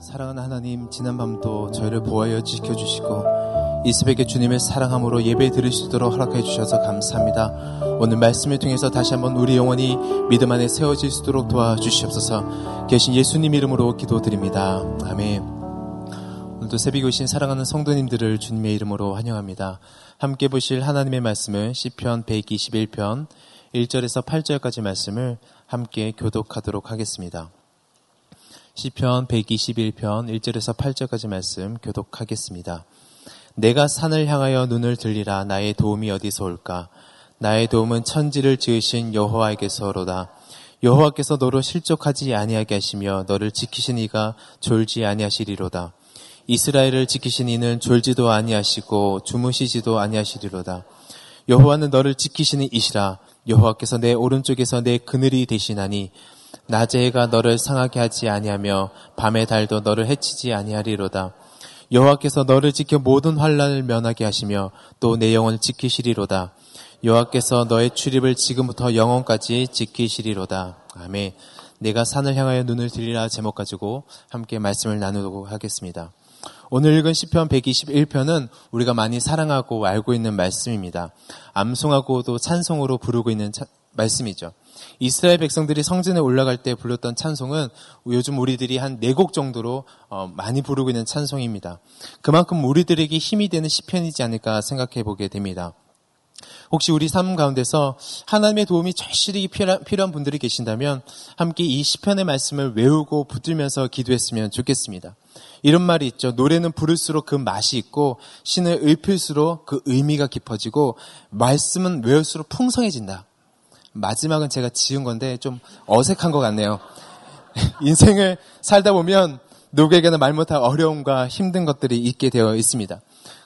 사랑하는 하나님, 지난밤도 저희를 보호하여 지켜주시고 이 새벽에 주님의 사랑함으로 예배 드릴 수 있도록 허락해 주셔서 감사합니다. 오늘 말씀을 통해서 다시 한번 우리 영혼이 믿음 안에 세워질 수 있도록 도와주시옵소서 계신 예수님 이름으로 기도드립니다. 아멘. 오늘도 새벽에 오신 사랑하는 성도님들을 주님의 이름으로 환영합니다. 함께 보실 하나님의 말씀을 시편 121편 1절에서 8절까지 말씀을 함께 교독하도록 하겠습니다. 시편 121편 1절에서 8절까지 말씀 교독하겠습니다. 내가 산을 향하여 눈을 들리라. 나의 도움이 어디서 올까? 나의 도움은 천지를 지으신 여호와에게서로다. 여호와께서 너를 실족하지 아니하게 하시며 너를 지키신 이가 졸지 아니하시리로다. 이스라엘을 지키신 이는 졸지도 아니하시고 주무시지도 아니하시리로다. 여호와는 너를 지키시는 이시라. 여호와께서 내 오른쪽에서 내 그늘이 되시나니 낮의 해가 너를 상하게 하지 아니하며 밤의 달도 너를 해치지 아니하리로다. 여호와께서 너를 지켜 모든 환란을 면하게 하시며 또 내 영혼을 지키시리로다. 여호와께서 너의 출입을 지금부터 영원까지 지키시리로다. 아멘. 내가 산을 향하여 눈을 들리라 제목 가지고 함께 말씀을 나누도록 하겠습니다. 오늘 읽은 시편 121편은 우리가 많이 사랑하고 알고 있는 말씀입니다. 암송하고도 찬송으로 부르고 있는 차, 말씀이죠. 이스라엘 백성들이 성전에 올라갈 때 불렀던 찬송은 요즘 우리들이 한 네 곡 정도로 어, 많이 부르고 있는 찬송입니다. 그만큼 우리들에게 힘이 되는 시편이지 않을까 생각해 보게 됩니다. 혹시 우리 삶 가운데서 하나님의 도움이 절실히 필요한 분들이 계신다면 함께 이 시편의 말씀을 외우고 붙들면서 기도했으면 좋겠습니다. 이런 말이 있죠. 노래는 부를수록 그 맛이 있고 신을 읊을수록 그 의미가 깊어지고 말씀은 외울수록 풍성해진다. 마지막은 제가 지은 건데 좀 어색한 것 같네요. 인생을 살다 보면 누구에게나 말 못할 어려움과 힘든 것들이 있게 되어 있습니다.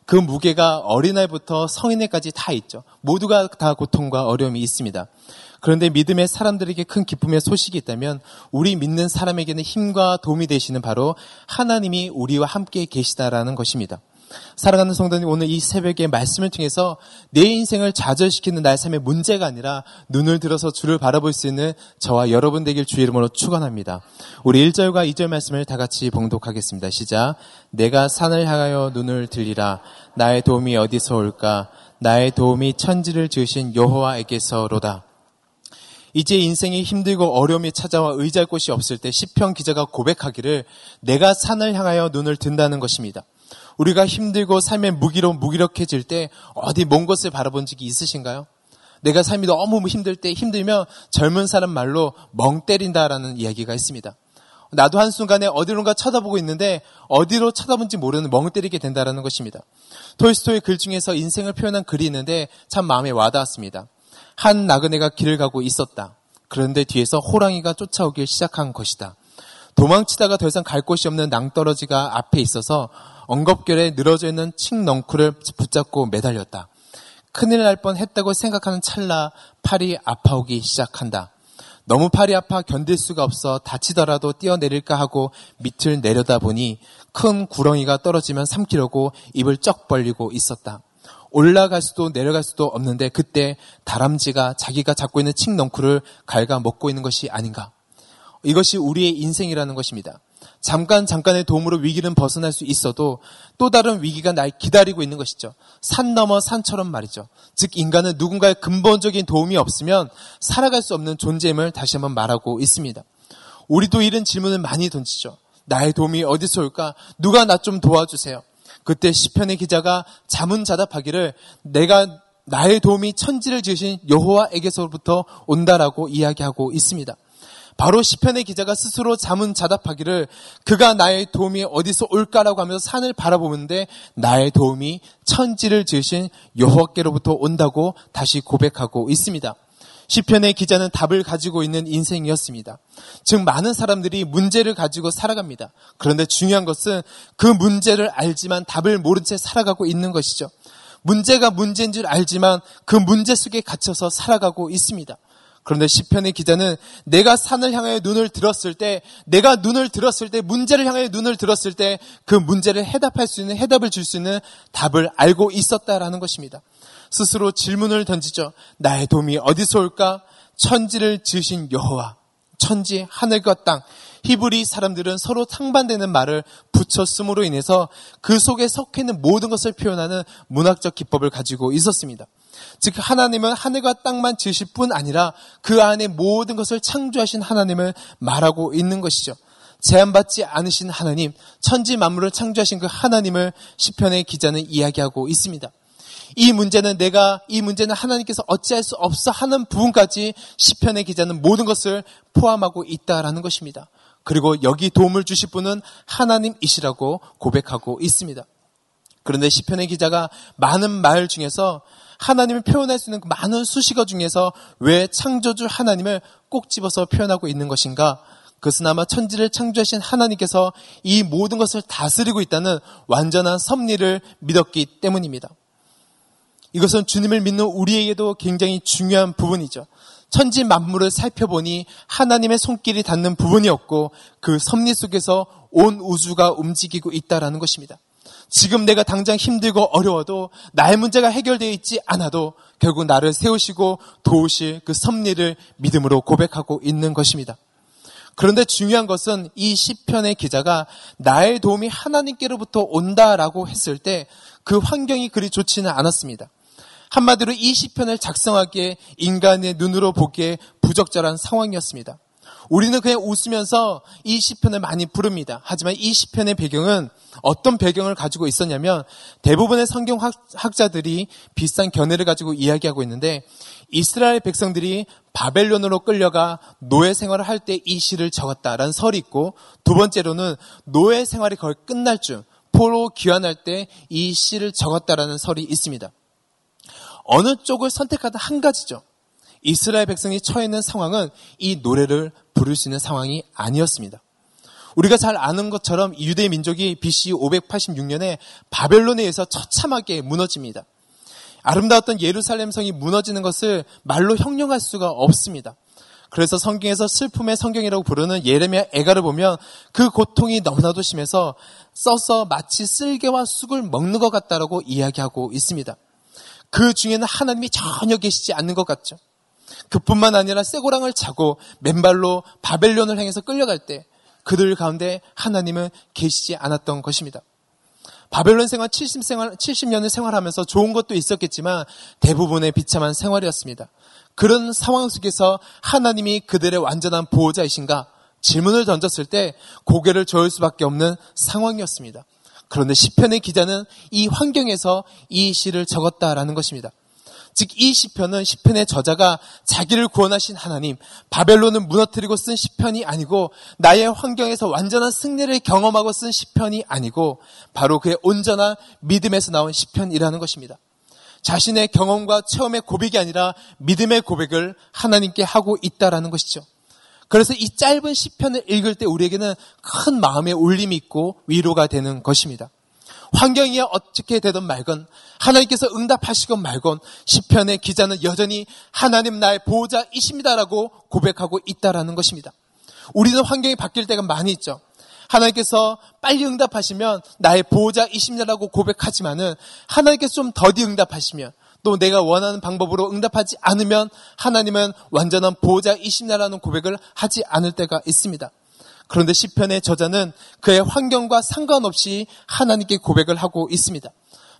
그 무게가 어린아이부터 성인에까지 다 있죠. 모두가 다 고통과 어려움이 있습니다. 그런데 믿음의 사람들에게 큰 기쁨의 소식이 있다면 우리 믿는 사람에게는 힘과 도움이 되시는 바로 하나님이 우리와 함께 계시다라는 것입니다. 사랑하는 성도님, 오늘 이 새벽에 말씀을 통해서 내 인생을 좌절시키는 나의 삶의 문제가 아니라 눈을 들어서 주를 바라볼 수 있는 저와 여러분 되길 주의 이름으로 축원합니다. 우리 1절과 2절 말씀을 다 같이 봉독하겠습니다. 시작. 내가 산을 향하여 눈을 들리라. 나의 도움이 어디서 올까? 나의 도움이 천지를 지으신 여호와에게서로다. 이제 인생이 힘들고 어려움이 찾아와 의지할 곳이 없을 때 시편 기자가 고백하기를 내가 산을 향하여 눈을 든다는 것입니다. 우리가 힘들고 삶의 무기로 무기력해질 때 어디 먼 곳을 바라본 적이 있으신가요? 내가 삶이 너무 힘들 때 힘들면 젊은 사람 말로 멍 때린다라는 이야기가 있습니다. 나도 한순간에 어디론가 쳐다보고 있는데 어디로 쳐다본지 모르는 멍 때리게 된다라는 것입니다. 톨스토의 글 중에서 인생을 표현한 글이 있는데 참 마음에 와닿았습니다. 한 나그네가 길을 가고 있었다. 그런데 뒤에서 호랑이가 쫓아오길 시작한 것이다. 도망치다가 더 이상 갈 곳이 없는 낭떠러지가 앞에 있어서 엉겁결에 늘어져 있는 칡넝쿨을 붙잡고 매달렸다. 큰일 날 뻔 했다고 생각하는 찰나 팔이 아파오기 시작한다. 너무 팔이 아파 견딜 수가 없어 다치더라도 뛰어내릴까 하고 밑을 내려다 보니 큰 구렁이가 떨어지면 삼키려고 입을 쩍 벌리고 있었다. 올라갈 수도 내려갈 수도 없는데 그때 다람쥐가 자기가 잡고 있는 칡넝쿨을 갉아 먹고 있는 것이 아닌가. 이것이 우리의 인생이라는 것입니다. 잠깐 잠깐의 도움으로 위기는 벗어날 수 있어도 또 다른 위기가 날 기다리고 있는 것이죠. 산 넘어 산처럼 말이죠. 즉 인간은 누군가의 근본적인 도움이 없으면 살아갈 수 없는 존재임을 다시 한번 말하고 있습니다. 우리도 이런 질문을 많이 던지죠. 나의 도움이 어디서 올까? 누가 나 좀 도와주세요. 그때 시편의 기자가 자문자답하기를 내가 나의 도움이 천지를 지으신 여호와에게서부터 온다라고 이야기하고 있습니다. 바로 시편의 기자가 스스로 자문자답하기를 그가 나의 도움이 어디서 올까라고 하면서 산을 바라보는데 나의 도움이 천지를 지으신 여호와께로부터 온다고 다시 고백하고 있습니다. 시편의 기자는 답을 가지고 있는 인생이었습니다. 즉 많은 사람들이 문제를 가지고 살아갑니다. 그런데 중요한 것은 그 문제를 알지만 답을 모른 채 살아가고 있는 것이죠. 문제가 문제인 줄 알지만 그 문제 속에 갇혀서 살아가고 있습니다. 그런데 시편의 기자는 내가 산을 향하여 눈을 들었을 때, 내가 눈을 들었을 때, 문제를 향하여 눈을 들었을 때, 그 문제를 해답할 수 있는, 해답을 줄 수 있는 답을 알고 있었다라는 것입니다. 스스로 질문을 던지죠. 나의 도움이 어디서 올까? 천지를 지으신 여호와. 천지, 하늘과 땅, 히브리 사람들은 서로 상반되는 말을 붙였음으로 인해서 그 속에 섞여 있는 모든 것을 표현하는 문학적 기법을 가지고 있었습니다. 즉 하나님은 하늘과 땅만 지으실 뿐 아니라 그 안에 모든 것을 창조하신 하나님을 말하고 있는 것이죠. 제한받지 않으신 하나님, 천지 만물을 창조하신 그 하나님을 시편의 기자는 이야기하고 있습니다. 이 문제는 내가 이 문제는 하나님께서 어찌할 수 없어 하는 부분까지 시편의 기자는 모든 것을 포함하고 있다라는 것입니다. 그리고 여기 도움을 주실 분은 하나님이시라고 고백하고 있습니다. 그런데 시편의 기자가 많은 말 중에서 하나님을 표현할 수 있는 그 많은 수식어 중에서 왜 창조주 하나님을 꼭 집어서 표현하고 있는 것인가? 그것은 아마 천지를 창조하신 하나님께서 이 모든 것을 다스리고 있다는 완전한 섭리를 믿었기 때문입니다. 이것은 주님을 믿는 우리에게도 굉장히 중요한 부분이죠. 천지 만물을 살펴보니 하나님의 손길이 닿는 부분이었고 그 섭리 속에서 온 우주가 움직이고 있다라는 것입니다. 지금 내가 당장 힘들고 어려워도 나의 문제가 해결되어 있지 않아도 결국 나를 세우시고 도우실 그 섭리를 믿음으로 고백하고 있는 것입니다. 그런데 중요한 것은 이 시편의 기자가 나의 도움이 하나님께로부터 온다라고 했을 때 그 환경이 그리 좋지는 않았습니다. 한마디로 이 시편을 작성하기에 인간의 눈으로 보기에 부적절한 상황이었습니다. 우리는 그냥 웃으면서 이 시편을 많이 부릅니다. 하지만 이 시편의 배경은 어떤 배경을 가지고 있었냐면 대부분의 성경 학자들이 비슷한 견해를 가지고 이야기하고 있는데 이스라엘 백성들이 바벨론으로 끌려가 노예 생활을 할 때 이 시를 적었다라는 설이 있고 두 번째로는 노예 생활이 거의 끝날 줄 포로 귀환할 때 이 시를 적었다라는 설이 있습니다. 어느 쪽을 선택하든 한 가지죠. 이스라엘 백성이 처해 있는 상황은 이 노래를 부를 수 있는 상황이 아니었습니다. 우리가 잘 아는 것처럼 유대 민족이 BC 586년에 바벨론에 의해서 처참하게 무너집니다. 아름다웠던 예루살렘 성이 무너지는 것을 말로 형용할 수가 없습니다. 그래서 성경에서 슬픔의 성경이라고 부르는 예레미야 애가를 보면 그 고통이 너무나도 심해서 써서 마치 쓸개와 쑥을 먹는 것 같다라고 이야기하고 있습니다. 그 중에는 하나님이 전혀 계시지 않는 것 같죠. 그뿐만 아니라 쇠고랑을 차고 맨발로 바벨론을 향해서 끌려갈 때 그들 가운데 하나님은 계시지 않았던 것입니다. 바벨론 생활 70 생활 70년을 생활하면서 좋은 것도 있었겠지만 대부분의 비참한 생활이었습니다. 그런 상황 속에서 하나님이 그들의 완전한 보호자이신가 질문을 던졌을 때 고개를 저을 수밖에 없는 상황이었습니다. 그런데 시편의 기자는 이 환경에서 이 시를 적었다라는 것입니다. 즉 이 시편은 시편의 저자가 자기를 구원하신 하나님 바벨론을 무너뜨리고 쓴 시편이 아니고 나의 환경에서 완전한 승리를 경험하고 쓴 시편이 아니고 바로 그의 온전한 믿음에서 나온 시편이라는 것입니다. 자신의 경험과 체험의 고백이 아니라 믿음의 고백을 하나님께 하고 있다라는 것이죠. 그래서 이 짧은 시편을 읽을 때 우리에게는 큰 마음의 울림이 있고 위로가 되는 것입니다. 환경이 어떻게 되든 말건 하나님께서 응답하시건 말건 시편의 기자는 여전히 하나님 나의 보호자이십니다라고 고백하고 있다라는 것입니다. 우리는 환경이 바뀔 때가 많이 있죠. 하나님께서 빨리 응답하시면 나의 보호자이십니다라고 고백하지만은 하나님께서 좀 더디 응답하시면 또 내가 원하는 방법으로 응답하지 않으면 하나님은 완전한 보호자이십니다라는 고백을 하지 않을 때가 있습니다. 그런데 시편의 저자는 그의 환경과 상관없이 하나님께 고백을 하고 있습니다.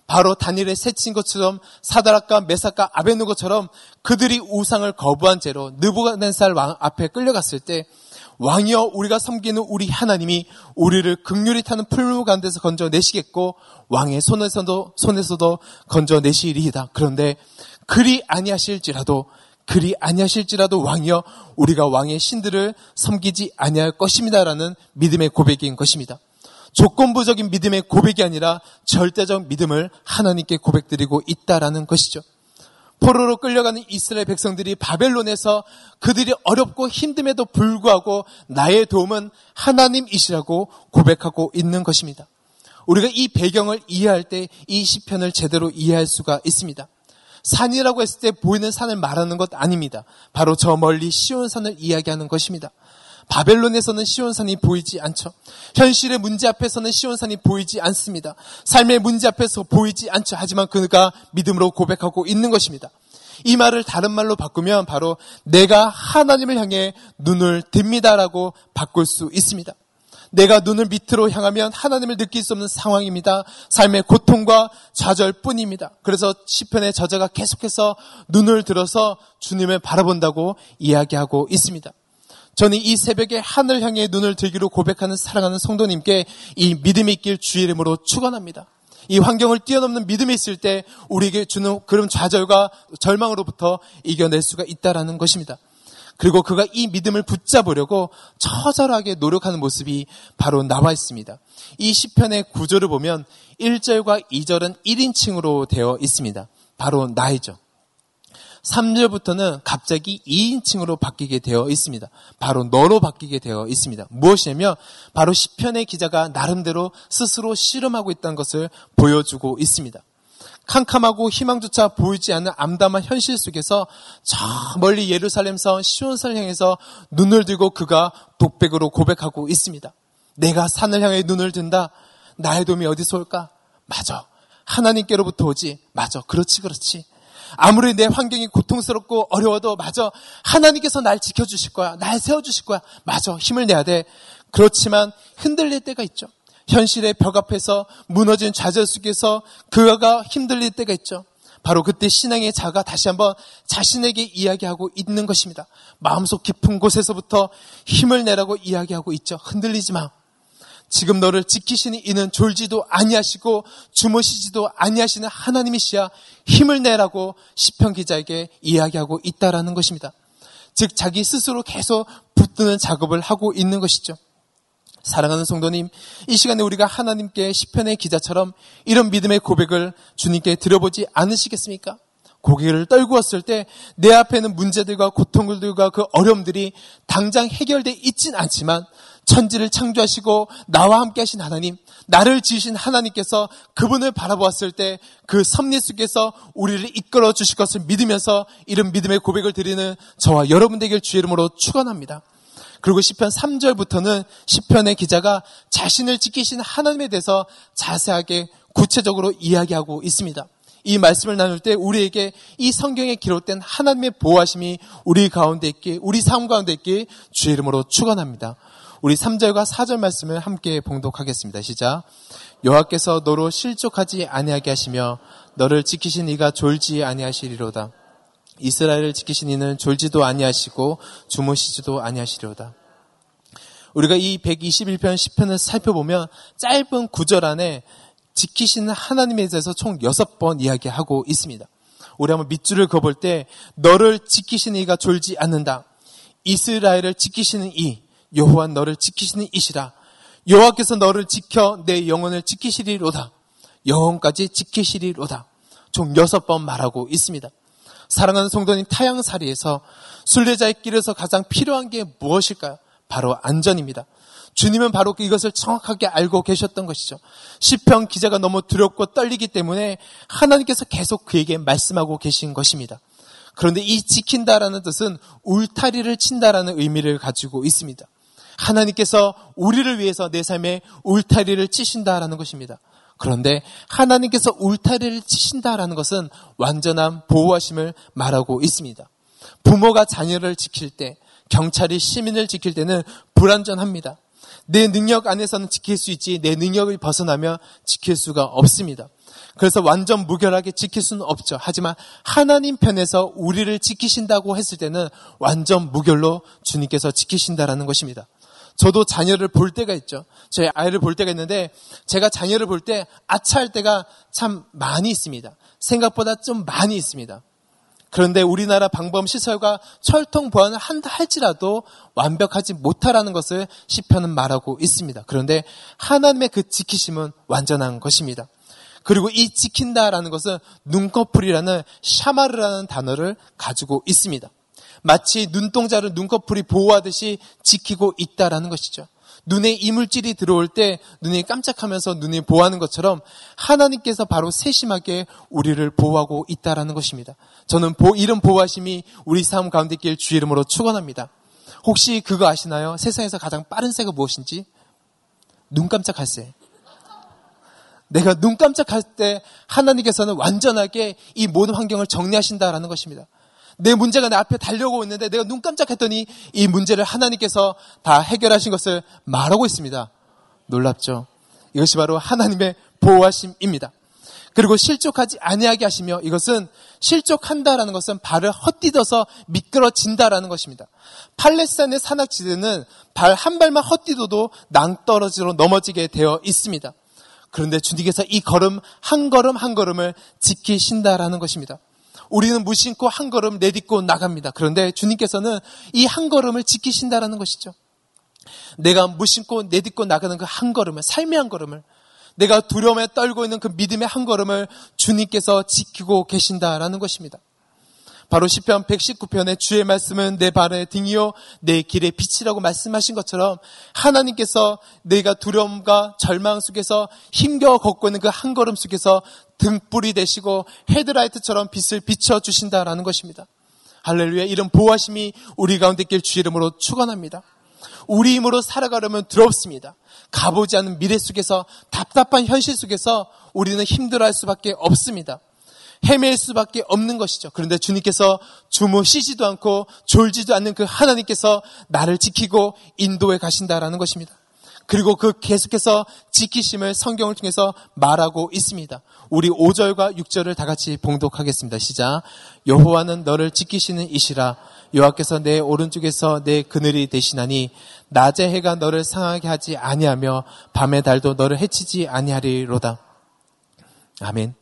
바로 다니엘의 새친 것처럼 사다락과 메사카 아베누고처럼 그들이 우상을 거부한 채로 느부갓네살 왕 앞에 끌려갔을 때 왕이여 우리가 섬기는 우리 하나님이 우리를 극률이 타는 풀무 가운데서 건져내시겠고 왕의 손에서도 손에서도 건져내시리이다. 그런데 그리 아니하실지라도 그리 아니하실지라도 왕이여 우리가 왕의 신들을 섬기지 아니할 것입니다라는 믿음의 고백인 것입니다. 조건부적인 믿음의 고백이 아니라 절대적 믿음을 하나님께 고백드리고 있다라는 것이죠. 포로로 끌려가는 이스라엘 백성들이 바벨론에서 그들이 어렵고 힘듦에도 불구하고 나의 도움은 하나님이시라고 고백하고 있는 것입니다. 우리가 이 배경을 이해할 때 이 시편을 제대로 이해할 수가 있습니다. 산이라고 했을 때 보이는 산을 말하는 것 아닙니다. 바로 저 멀리 시온산을 이야기하는 것입니다. 바벨론에서는 시온산이 보이지 않죠. 현실의 문제 앞에서는 시온산이 보이지 않습니다. 삶의 문제 앞에서 보이지 않죠. 하지만 그가 믿음으로 고백하고 있는 것입니다. 이 말을 다른 말로 바꾸면 바로 내가 하나님을 향해 눈을 듭니다라고 바꿀 수 있습니다. 내가 눈을 밑으로 향하면 하나님을 느낄 수 없는 상황입니다. 삶의 고통과 좌절뿐입니다. 그래서 시편의 저자가 계속해서 눈을 들어서 주님을 바라본다고 이야기하고 있습니다. 저는 이 새벽에 하늘 향해 눈을 들기로 고백하는 사랑하는 성도님께 이 믿음이 있길 주의 이름으로 축원합니다. 이 환경을 뛰어넘는 믿음이 있을 때 우리에게 주는 그런 좌절과 절망으로부터 이겨낼 수가 있다라는 것입니다. 그리고 그가 이 믿음을 붙잡으려고 처절하게 노력하는 모습이 바로 나와 있습니다. 이 시편의 구조를 보면 1절과 2절은 1인칭으로 되어 있습니다. 바로 나이죠. 3절부터는 갑자기 2인칭으로 바뀌게 되어 있습니다. 바로 너로 바뀌게 되어 있습니다. 무엇이냐면 바로 시편의 기자가 나름대로 스스로 실험하고 있다는 것을 보여주고 있습니다. 캄캄하고 희망조차 보이지 않는 암담한 현실 속에서 저 멀리 예루살렘성 시온산을 향해서 눈을 들고 그가 독백으로 고백하고 있습니다. 내가 산을 향해 눈을 든다. 나의 도움이 어디서 올까? 맞아. 하나님께로부터 오지. 맞아. 그렇지, 그렇지. 아무리 내 환경이 고통스럽고 어려워도 맞아. 하나님께서 날 지켜주실 거야. 날 세워주실 거야. 맞아. 힘을 내야 돼. 그렇지만 흔들릴 때가 있죠. 현실의 벽 앞에서 무너진 좌절 속에서 그가 힘들릴 때가 있죠. 바로 그때 신앙의 자가 다시 한번 자신에게 이야기하고 있는 것입니다. 마음속 깊은 곳에서부터 힘을 내라고 이야기하고 있죠. 흔들리지 마. 지금 너를 지키시니 이는 졸지도 아니하시고 주무시지도 아니하시는 하나님이시야 힘을 내라고 시편 기자에게 이야기하고 있다라는 것입니다. 즉 자기 스스로 계속 붙드는 작업을 하고 있는 것이죠. 사랑하는 성도님, 이 시간에 우리가 하나님께 시편의 기자처럼 이런 믿음의 고백을 주님께 들어보지 않으시겠습니까? 고개를 떨고 왔을 때 내 앞에는 문제들과 고통들과 그 어려움들이 당장 해결돼 있진 않지만 천지를 창조하시고 나와 함께 하신 하나님, 나를 지으신 하나님께서 그분을 바라보았을 때 그 섭리 속에서 우리를 이끌어 주실 것을 믿으면서 이런 믿음의 고백을 드리는 저와 여러분 되길 주의 이름으로 축원합니다. 그리고 시편 3절부터는 시편의 기자가 자신을 지키신 하나님에 대해서 자세하게 구체적으로 이야기하고 있습니다. 이 말씀을 나눌 때 우리에게 이 성경에 기록된 하나님의 보호하심이 우리 가운데 있기, 우리 삶 가운데 있기 주의 이름으로 축원합니다. 우리 3절과 4절 말씀을 함께 봉독하겠습니다. 시작. 여호와께서 너로 실족하지 아니하게 하시며 너를 지키신 이가 졸지 아니하시리로다. 이스라엘을 지키신 이는 졸지도 아니하시고 주무시지도 아니하시리로다. 우리가 이 121편 10편을 살펴보면 짧은 구절 안에 지키시는 하나님에 대해서 총 6번 이야기하고 있습니다. 우리 한번 밑줄을 그어볼 때 너를 지키시는 이가 졸지 않는다. 이스라엘을 지키시는 이 여호와 너를 지키시는 이시라. 여호와께서 너를 지켜 내 영혼을 지키시리로다. 영혼까지 지키시리로다. 총 6번 말하고 있습니다. 사랑하는 성도님 타양살이에서 순례자의 길에서 가장 필요한 게 무엇일까요? 바로 안전입니다. 주님은 바로 이것을 정확하게 알고 계셨던 것이죠. 시편 기자가 너무 두렵고 떨리기 때문에 하나님께서 계속 그에게 말씀하고 계신 것입니다. 그런데 이 지킨다라는 뜻은 울타리를 친다라는 의미를 가지고 있습니다. 하나님께서 우리를 위해서 내 삶에 울타리를 치신다라는 것입니다. 그런데 하나님께서 울타리를 치신다라는 것은 완전한 보호하심을 말하고 있습니다. 부모가 자녀를 지킬 때, 경찰이 시민을 지킬 때는 불안전합니다. 내 능력 안에서는 지킬 수 있지 내 능력을 벗어나면 지킬 수가 없습니다. 그래서 완전 무결하게 지킬 수는 없죠. 하지만 하나님 편에서 우리를 지키신다고 했을 때는 완전 무결로 주님께서 지키신다라는 것입니다. 저도 자녀를 볼 때가 있죠. 제 아이를 볼 때가 있는데 제가 자녀를 볼 때 아차 할 때가 참 많이 있습니다. 생각보다 좀 많이 있습니다. 그런데 우리나라 방범 시설과 철통 보안을 한다 할지라도 완벽하지 못하라는 것을 시편은 말하고 있습니다. 그런데 하나님의 그 지키심은 완전한 것입니다. 그리고 이 지킨다라는 것은 눈꺼풀이라는 샤마르라는 단어를 가지고 있습니다. 마치 눈동자를 눈꺼풀이 보호하듯이 지키고 있다라는 것이죠. 눈에 이물질이 들어올 때 눈이 깜짝하면서 눈이 보호하는 것처럼 하나님께서 바로 세심하게 우리를 보호하고 있다라는 것입니다. 저는 보, 이런 보호하심이 우리 삶 가운데 있길 주 이름으로 축원합니다. 혹시 그거 아시나요? 세상에서 가장 빠른 새가 무엇인지? 눈 깜짝할 새. 내가 눈 깜짝할 때 하나님께서는 완전하게 이 모든 환경을 정리하신다라는 것입니다. 내 문제가 내 앞에 달려오고 있는데 내가 눈 깜짝했더니 이 문제를 하나님께서 다 해결하신 것을 말하고 있습니다. 놀랍죠? 이것이 바로 하나님의 보호하심입니다. 그리고 실족하지 아니하게 하시며 이것은 실족한다라는 것은 발을 헛디뎌서 미끄러진다라는 것입니다. 팔레스타인의 산악지대는 발 한 발만 헛디뎌도 낭떠러지로 넘어지게 되어 있습니다. 그런데 주님께서 이 걸음 한 걸음 한 걸음을 지키신다라는 것입니다. 우리는 무심코 한 걸음 내딛고 나갑니다. 그런데 주님께서는 이 한 걸음을 지키신다라는 것이죠. 내가 무심코 내딛고 나가는 그 한 걸음을, 삶의 한 걸음을, 내가 두려움에 떨고 있는 그 믿음의 한 걸음을 주님께서 지키고 계신다라는 것입니다. 바로 시편 119편의 주의 말씀은 내 발의 등이요 내 길의 빛이라고 말씀하신 것처럼 하나님께서 내가 두려움과 절망 속에서 힘겨워 걷고 있는 그 한 걸음 속에서 등불이 되시고 헤드라이트처럼 빛을 비춰 주신다라는 것입니다. 할렐루야 이런 보호하심이 우리 가운데 있길 주 이름으로 축원합니다. 우리 힘으로 살아가려면 두렵습니다. 가보지 않은 미래 속에서 답답한 현실 속에서 우리는 힘들어할 수밖에 없습니다. 헤맬 수밖에 없는 것이죠. 그런데 주님께서 주무시지도 않고 졸지도 않는 그 하나님께서 나를 지키고 인도해 가신다라는 것입니다. 그리고 그 계속해서 지키심을 성경을 통해서 말하고 있습니다. 우리 5절과 6절을 다 같이 봉독하겠습니다. 시작. 여호와는 너를 지키시는 이시라. 여호와께서 내 오른쪽에서 내 그늘이 되시나니 낮의 해가 너를 상하게 하지 아니하며 밤의 달도 너를 해치지 아니하리로다. 아멘.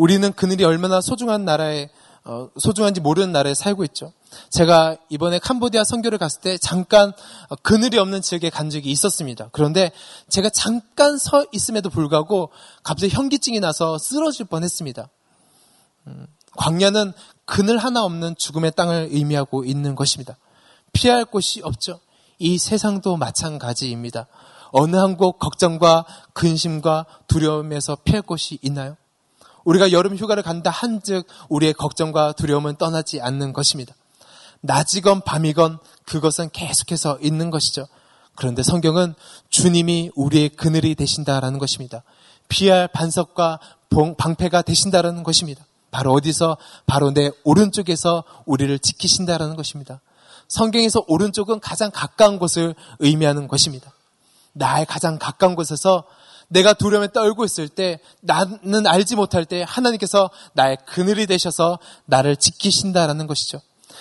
우리는 그늘이 얼마나 소중한 나라에 어, 소중한지 모르는 나라에 살고 있죠. 제가 이번에 캄보디아 선교를 갔을 때 잠깐 그늘이 없는 지역에 간 적이 있었습니다. 그런데 제가 잠깐 서 있음에도 불구하고 갑자기 현기증이 나서 쓰러질 뻔했습니다. 음, 광야는 그늘 하나 없는 죽음의 땅을 의미하고 있는 것입니다. 피할 곳이 없죠. 이 세상도 마찬가지입니다. 어느 한 곳 걱정과 근심과 두려움에서 피할 곳이 있나요? 우리가 여름 휴가를 간다 한즉 우리의 걱정과 두려움은 떠나지 않는 것입니다. 낮이건 밤이건 그것은 계속해서 있는 것이죠. 그런데 성경은 주님이 우리의 그늘이 되신다라는 것입니다. 피할 반석과 방패가 되신다라는 것입니다. 바로 어디서? 바로 내 오른쪽에서 우리를 지키신다라는 것입니다. 성경에서 오른쪽은 가장 가까운 곳을 의미하는 것입니다. 나의 가장 가까운 곳에서 내가 두려움에 떨고 있을 때 나는 알지 못할 때 하나님께서 나의 그늘이 되셔서 나를 지키신다라는 것이죠.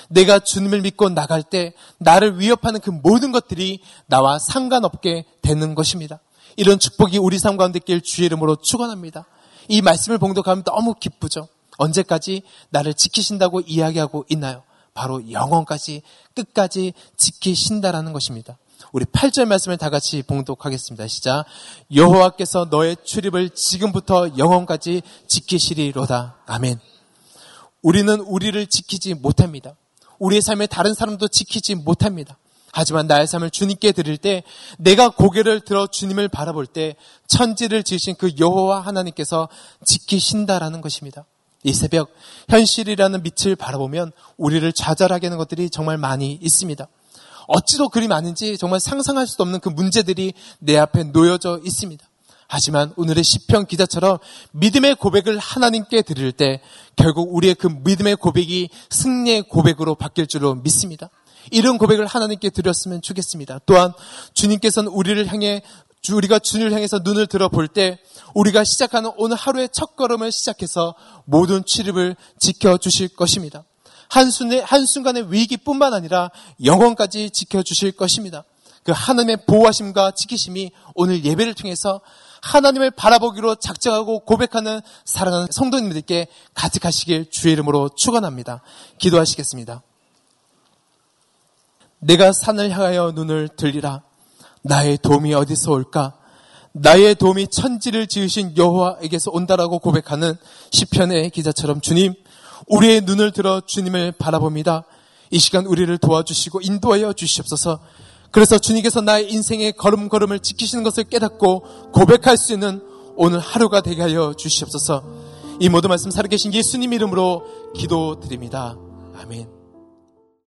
내가 주님을 믿고 나갈 때 나를 위협하는 그 모든 것들이 나와 상관없게 되는 것입니다. 이런 축복이 우리 삶 가운데 낄 주의 이름으로 축원합니다. 이 말씀을 봉독하면 너무 기쁘죠. 언제까지 나를 지키신다고 이야기하고 있나요? 바로 영원까지 끝까지 지키신다라는 것입니다. 우리 8절 말씀을 다 같이 봉독하겠습니다. 시작. 여호와께서 너의 출입을 지금부터 영원까지 지키시리로다. 아멘. 우리는 우리를 지키지 못합니다. 우리의 삶을 다른 사람도 지키지 못합니다. 하지만 나의 삶을 주님께 드릴 때 내가 고개를 들어 주님을 바라볼 때 천지를 지으신 그 여호와 하나님께서 지키신다라는 것입니다. 이 새벽 현실이라는 빛을 바라보면 우리를 좌절하게 하는 것들이 정말 많이 있습니다. 어찌도 그리 많은지 정말 상상할 수도 없는 그 문제들이 내 앞에 놓여져 있습니다. 하지만 오늘의 시편 기자처럼 믿음의 고백을 하나님께 드릴 때 결국 우리의 그 믿음의 고백이 승리의 고백으로 바뀔 줄로 믿습니다. 이런 고백을 하나님께 드렸으면 좋겠습니다. 또한 주님께서는 우리를 향해 우리가 주님을 향해서 눈을 들어볼 때 우리가 시작하는 오늘 하루의 첫 걸음을 시작해서 모든 출입을 지켜주실 것입니다. 한순의, 한순간의 위기뿐만 아니라 영원까지 지켜주실 것입니다. 그 하나님의 보호하심과 지키심이 오늘 예배를 통해서 하나님을 바라보기로 작정하고 고백하는 사랑하는 성도님들께 가득하시길 주의 이름으로 축원합니다. 기도하시겠습니다. 내가 산을 향하여 눈을 들리라. 나의 도움이 어디서 올까? 나의 도움이 천지를 지으신 여호와에게서 온다라고 고백하는 시편의 기자처럼 주님, 우리의 눈을 들어 주님을 바라봅니다. 이 시간 우리를 도와주시고 인도하여 주시옵소서. 그래서 주님께서 나의 인생의 걸음걸음을 지키시는 것을 깨닫고 고백할 수 있는 오늘 하루가 되게 하여 주시옵소서. 이 모든 말씀 살아계신 예수님 이름으로 기도드립니다. 아멘.